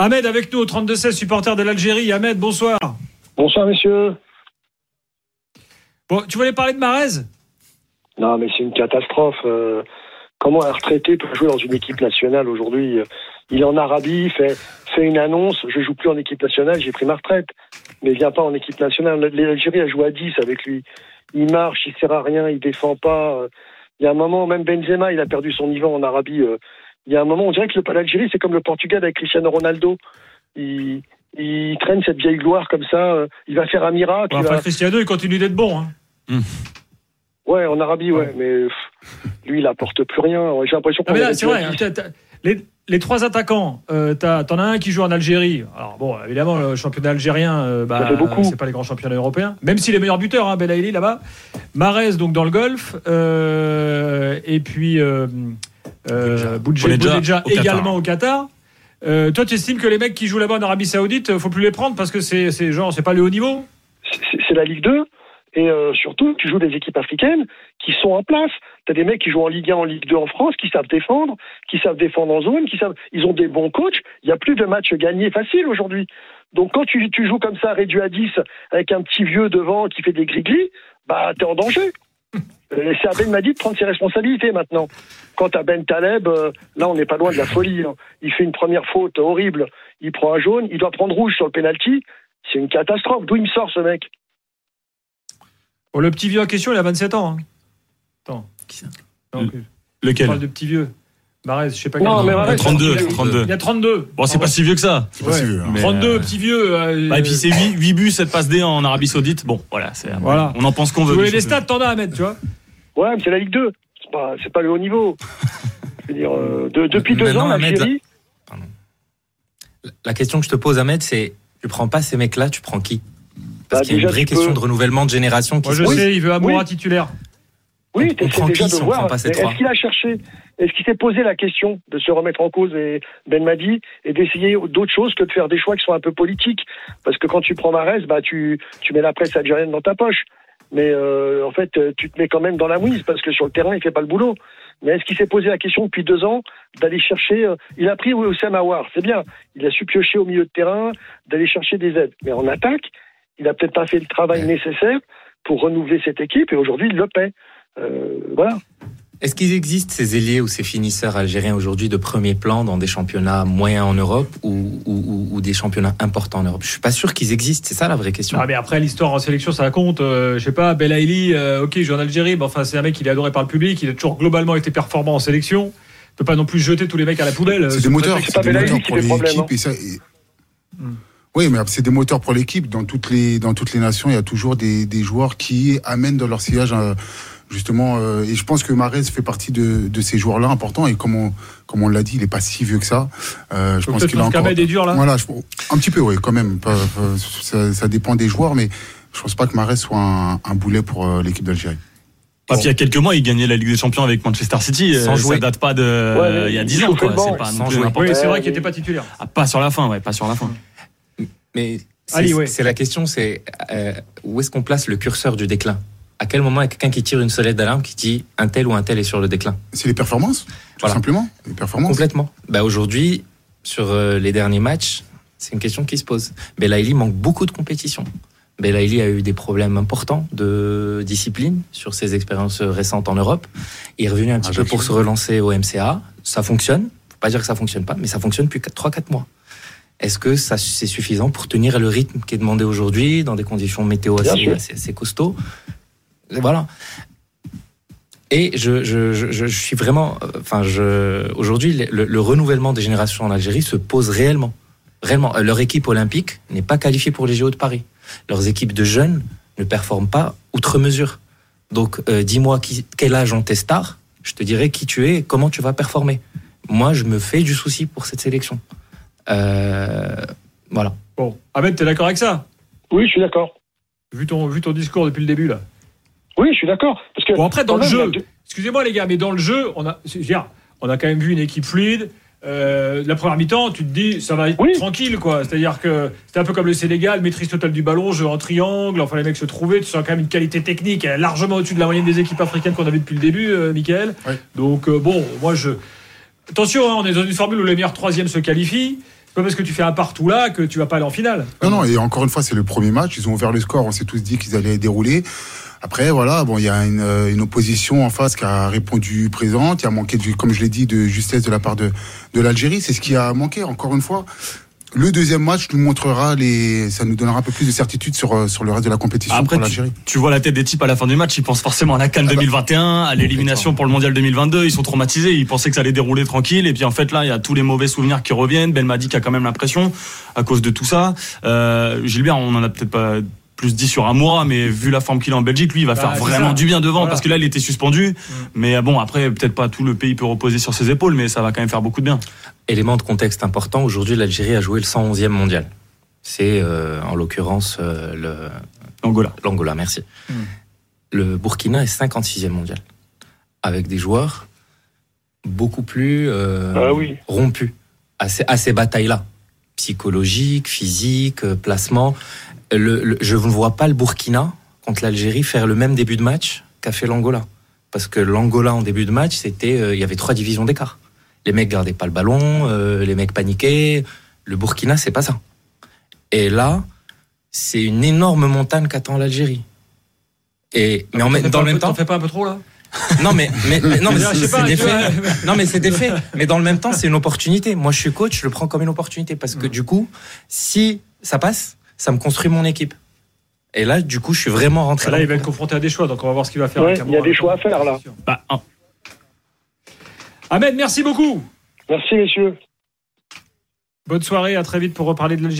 Ahmed avec nous au 32-16, supporter de l'Algérie. Ahmed, bonsoir. Bonsoir, messieurs. Bon, tu voulais parler de Marez? Non, mais c'est une catastrophe. Euh, comment un retraité peut jouer dans une équipe nationale aujourd'hui? Il est en Arabie, fait, fait une annonce je joue plus en équipe nationale, j'ai pris ma retraite. Mais il vient pas en équipe nationale. L'Algérie a joué à 10 avec lui. Il marche, il sert à rien, il défend pas. Il y a un moment, même Benzema, il a perdu son niveau en Arabie. Euh, il y a un moment, on dirait que l'Algérie, c'est comme le Portugal avec Cristiano Ronaldo. Il, il traîne cette vieille gloire comme ça. Euh, il va faire un miracle. enfin, Cristiano, il continue d'être bon. Hein. Hmm. Ouais, en Arabie, ouais, mais lui, il apporte plus rien. J'ai l'impression qu'on. c'est vrai. Hein, les, les, trois attaquants, euh, t'en as un qui joue en Algérie. Alors bon, évidemment, le championnat algérien, euh, bah, c'est pas les grands championnats européens. Même si les meilleurs buteurs, hein, Belaïli là-bas, Marez donc dans le golf, euh, et puis euh, euh Boudja également au Qatar. Euh, toi, tu estimes que les mecs qui jouent là-bas en Arabie Saoudite, faut plus les prendre parce que c'est genre, c'est pas le haut niveau? C'est la Ligue 2. Et euh, surtout, tu joues des équipes africaines qui sont en place. Tu as des mecs qui jouent en Ligue 1, en Ligue 2 en France, qui savent défendre, qui savent défendre en zone, qui savent. Ils ont des bons coachs. Il n'y a plus de matchs gagnés faciles aujourd'hui. Donc quand tu, tu, joues comme ça, réduit à 10, avec un petit vieux devant qui fait des griglis, bah t'es en danger. Euh, c'est à Ben Madi de prendre ses responsabilités maintenant. Quant à Ben Taleb, euh, là on n'est pas loin de la folie. Hein. Il fait une première faute horrible, il prend un jaune, il doit prendre rouge sur le penalty. C'est une catastrophe. D'où il me sort ce mec Oh, le petit vieux en question, il a 27 ans. Hein. Attends. Qui ça Lequel On parle de petit vieux. Barès, je sais pas non, mais Barès, 32, 32. Il y a 32. Bon, c'est pas si vieux que ça. Pas si vieux, 32, hein. euh, petit vieux. Euh, bah, et puis c'est 8, 8 buts, 7 passes D en Arabie Saoudite. Bon, voilà, voilà. on en pense qu'on veut. Vous voulez les stats, t'en as à mettre, tu vois Ouais, mais c'est la Ligue 2. C'est pas, pas le haut niveau. je veux dire, euh, de, depuis deux ans, l'Algérie. La... la question que je te pose, Ahmed, c'est tu prends pas ces mecs-là, tu prends qui? Parce bah, qu'il y a une vraie question de renouvellement de génération qui Moi, je sais, il veut Amoura titulaire. Oui, c'est déjà de voir. Est-ce qu'il a cherché Est-ce qu'il s'est posé la question de se remettre en cause et Ben Madi et d'essayer d'autres choses que de faire des choix qui sont un peu politiques? Parce que quand tu prends Marès, bah tu tu mets la presse algérienne dans ta poche. Mais euh, en fait, tu te mets quand même dans la mouise parce que sur le terrain, il fait pas le boulot. Mais est-ce qu'il s'est posé la question depuis deux ans d'aller chercher euh, Il a pris Oussem Aouar, c'est bien. Il a su piocher au milieu de terrain, d'aller chercher des aides. Mais en attaque, il n'a peut-être pas fait le travail nécessaire pour renouveler cette équipe et aujourd'hui il le paie. Euh, voilà. Est-ce qu'il existe ces ailiers ou ces finisseurs algériens aujourd'hui de premier plan dans des championnats moyens en Europe ou, des championnats importants en Europe? Je suis pas sûr qu'ils existent. C'est ça la vraie question. Ah mais après l'histoire en sélection ça compte. Euh, je sais pas, Belaïli, euh, ok, il joue en Algérie, mais enfin c'est un mec qui est adoré par le public. Il a toujours globalement été performant en sélection. Il peut pas non plus jeter tous les mecs à la poubelle. C'est des moteurs, c'est des moteurs pour l'équipe et ça. Hmm. Oui, mais c'est des moteurs pour l'équipe. Dans toutes les dans toutes les nations, il y a toujours des, des joueurs qui amènent dans leur sillage euh, justement. Euh, et je pense que Marez fait partie de, de ces joueurs-là importants. Et comme on comme on l'a dit, il est pas si vieux que ça. Euh, je pense qu'il a encore. Est dur là. Voilà, un petit peu, oui, quand même. Ça, ça, dépend des joueurs, mais je pense pas que Marez soit un, un boulet pour euh, l'équipe d'Algérie. Ah, puis il y a quelques mois, il gagnait la Ligue des Champions avec Manchester City. Sans jouer. Ça date pas de il y a 10 ans. Quoi. C'est pas Oui, c'est vrai qu'il n'était pas titulaire. Ah, pas sur la fin, ouais, pas sur la fin. Mais c'est la question, c'est euh, où est-ce qu'on place le curseur du déclin? À quel moment il y a quelqu'un qui tire une sonnette d'alarme qui dit un tel ou un tel est sur le déclin C'est les performances, tout simplement. Les performances. Complètement. Bah aujourd'hui, sur euh, les derniers matchs, c'est une question qui se pose. Belaïli manque beaucoup de compétition. Belaïli a eu des problèmes importants de discipline sur ses expériences récentes en Europe. Il est revenu un petit ah, peu pour se relancer au MCA. Ça fonctionne. Faut pas dire que ça fonctionne pas, mais ça fonctionne depuis 3-4 mois. Est-ce que ça c'est suffisant pour tenir le rythme qui est demandé aujourd'hui dans des conditions météo assez, assez, costauds? Voilà. Et je, je, je, je, suis vraiment, enfin, je, aujourd'hui, le, renouvellement des générations en Algérie se pose réellement. Réellement, leur équipe olympique n'est pas qualifiée pour les JO de Paris. Leurs équipes de jeunes ne performent pas outre mesure. Donc, euh, dis-moi quel âge ont tes stars, je te dirai qui tu es et comment tu vas performer. Moi, je me fais du souci pour cette sélection. Euh, voilà. Bon, Ahmed, t'es d'accord avec ça? Oui, je suis d'accord. Vu ton, vu ton discours depuis le début, là. Oui, je suis d'accord. Parce que bon, après, dans le jeu, excusez-moi les gars, mais dans le jeu, on a, on a quand même vu une équipe fluide. Euh, la première mi-temps, tu te dis, ça va être tranquille, quoi. C'est-à-dire que c'était un peu comme le Sénégal, maîtrise totale du ballon, jeu en triangle, enfin les mecs se trouvaient, tu sens quand même une qualité technique largement au-dessus de la moyenne des équipes africaines qu'on a vu depuis le début, euh, Michael. Donc, euh, bon, moi je. Attention, hein, on est dans une formule où les meilleurs troisièmes se qualifient. pas parce que tu fais un partout là que tu vas pas aller en finale. Non, non, et encore une fois, c'est le premier match. Ils ont ouvert le score. On s'est tous dit qu'ils allaient dérouler. Après, voilà, bon, il y a une, euh, une, opposition en face qui a répondu présente. Il y a manqué, de, comme je l'ai dit, de justesse de la part de, de l'Algérie. C'est ce qui a manqué, encore une fois. Le deuxième match nous montrera les, ça nous donnera un peu plus de certitude sur euh, sur le reste de la compétition Après, pour l'Algérie. Tu, vois la tête des types à la fin du match, ils pensent forcément à la Cannes 2021, ah bah, à l'élimination pour le Mondial 2022. Ils sont traumatisés, ils pensaient que ça allait dérouler tranquille, et puis en fait là, il y a tous les mauvais souvenirs qui reviennent. Ben Madi qui a quand même l'impression à cause de tout ça. Euh, Gilbert, on en a peut-être pas plus dit sur Amoura, mais vu la forme qu'il a en Belgique, lui, il va faire vraiment du bien devant parce que là, il était suspendu. Mm. Mais bon, après, peut-être pas tout le pays peut reposer sur ses épaules, mais ça va quand même faire beaucoup de bien. Élément de contexte important, aujourd'hui, l'Algérie a joué le 111e mondial. C'est euh, en l'occurrence euh, le. L'Angola. L'Angola, merci. Mm. Le Burkina est 56e mondial. Avec des joueurs beaucoup plus euh, ah rompus à ces batailles-là psychologique, physique, placement je ne vois pas le Burkina contre l'Algérie faire le même début de match qu'a fait l'Angola. Parce que l'Angola en début de match, c'était, euh, il y avait trois divisions d'écart. Les mecs gardaient pas le ballon, euh, les mecs paniquaient. Le Burkina, c'est pas ça. Et là, c'est une énorme montagne qu'attend l'Algérie. Et mais en, dans le même temps, t'en fais pas un peu trop là? Non mais, mais, non mais c'est des faits. Non mais c'est des faits. Mais dans le même temps, c'est une opportunité. Moi, je suis coach, je le prends comme une opportunité parce que mm. du coup, si ça passe, ça me construit mon équipe. Et là, du coup, je suis vraiment rentré. Là, il va être confronté à des choix, donc on va voir ce qu'il va faire. il y a des choix à faire là. Bah, Ahmed, merci beaucoup. Merci, messieurs. Bonne soirée, à très vite pour reparler de l'Algérie.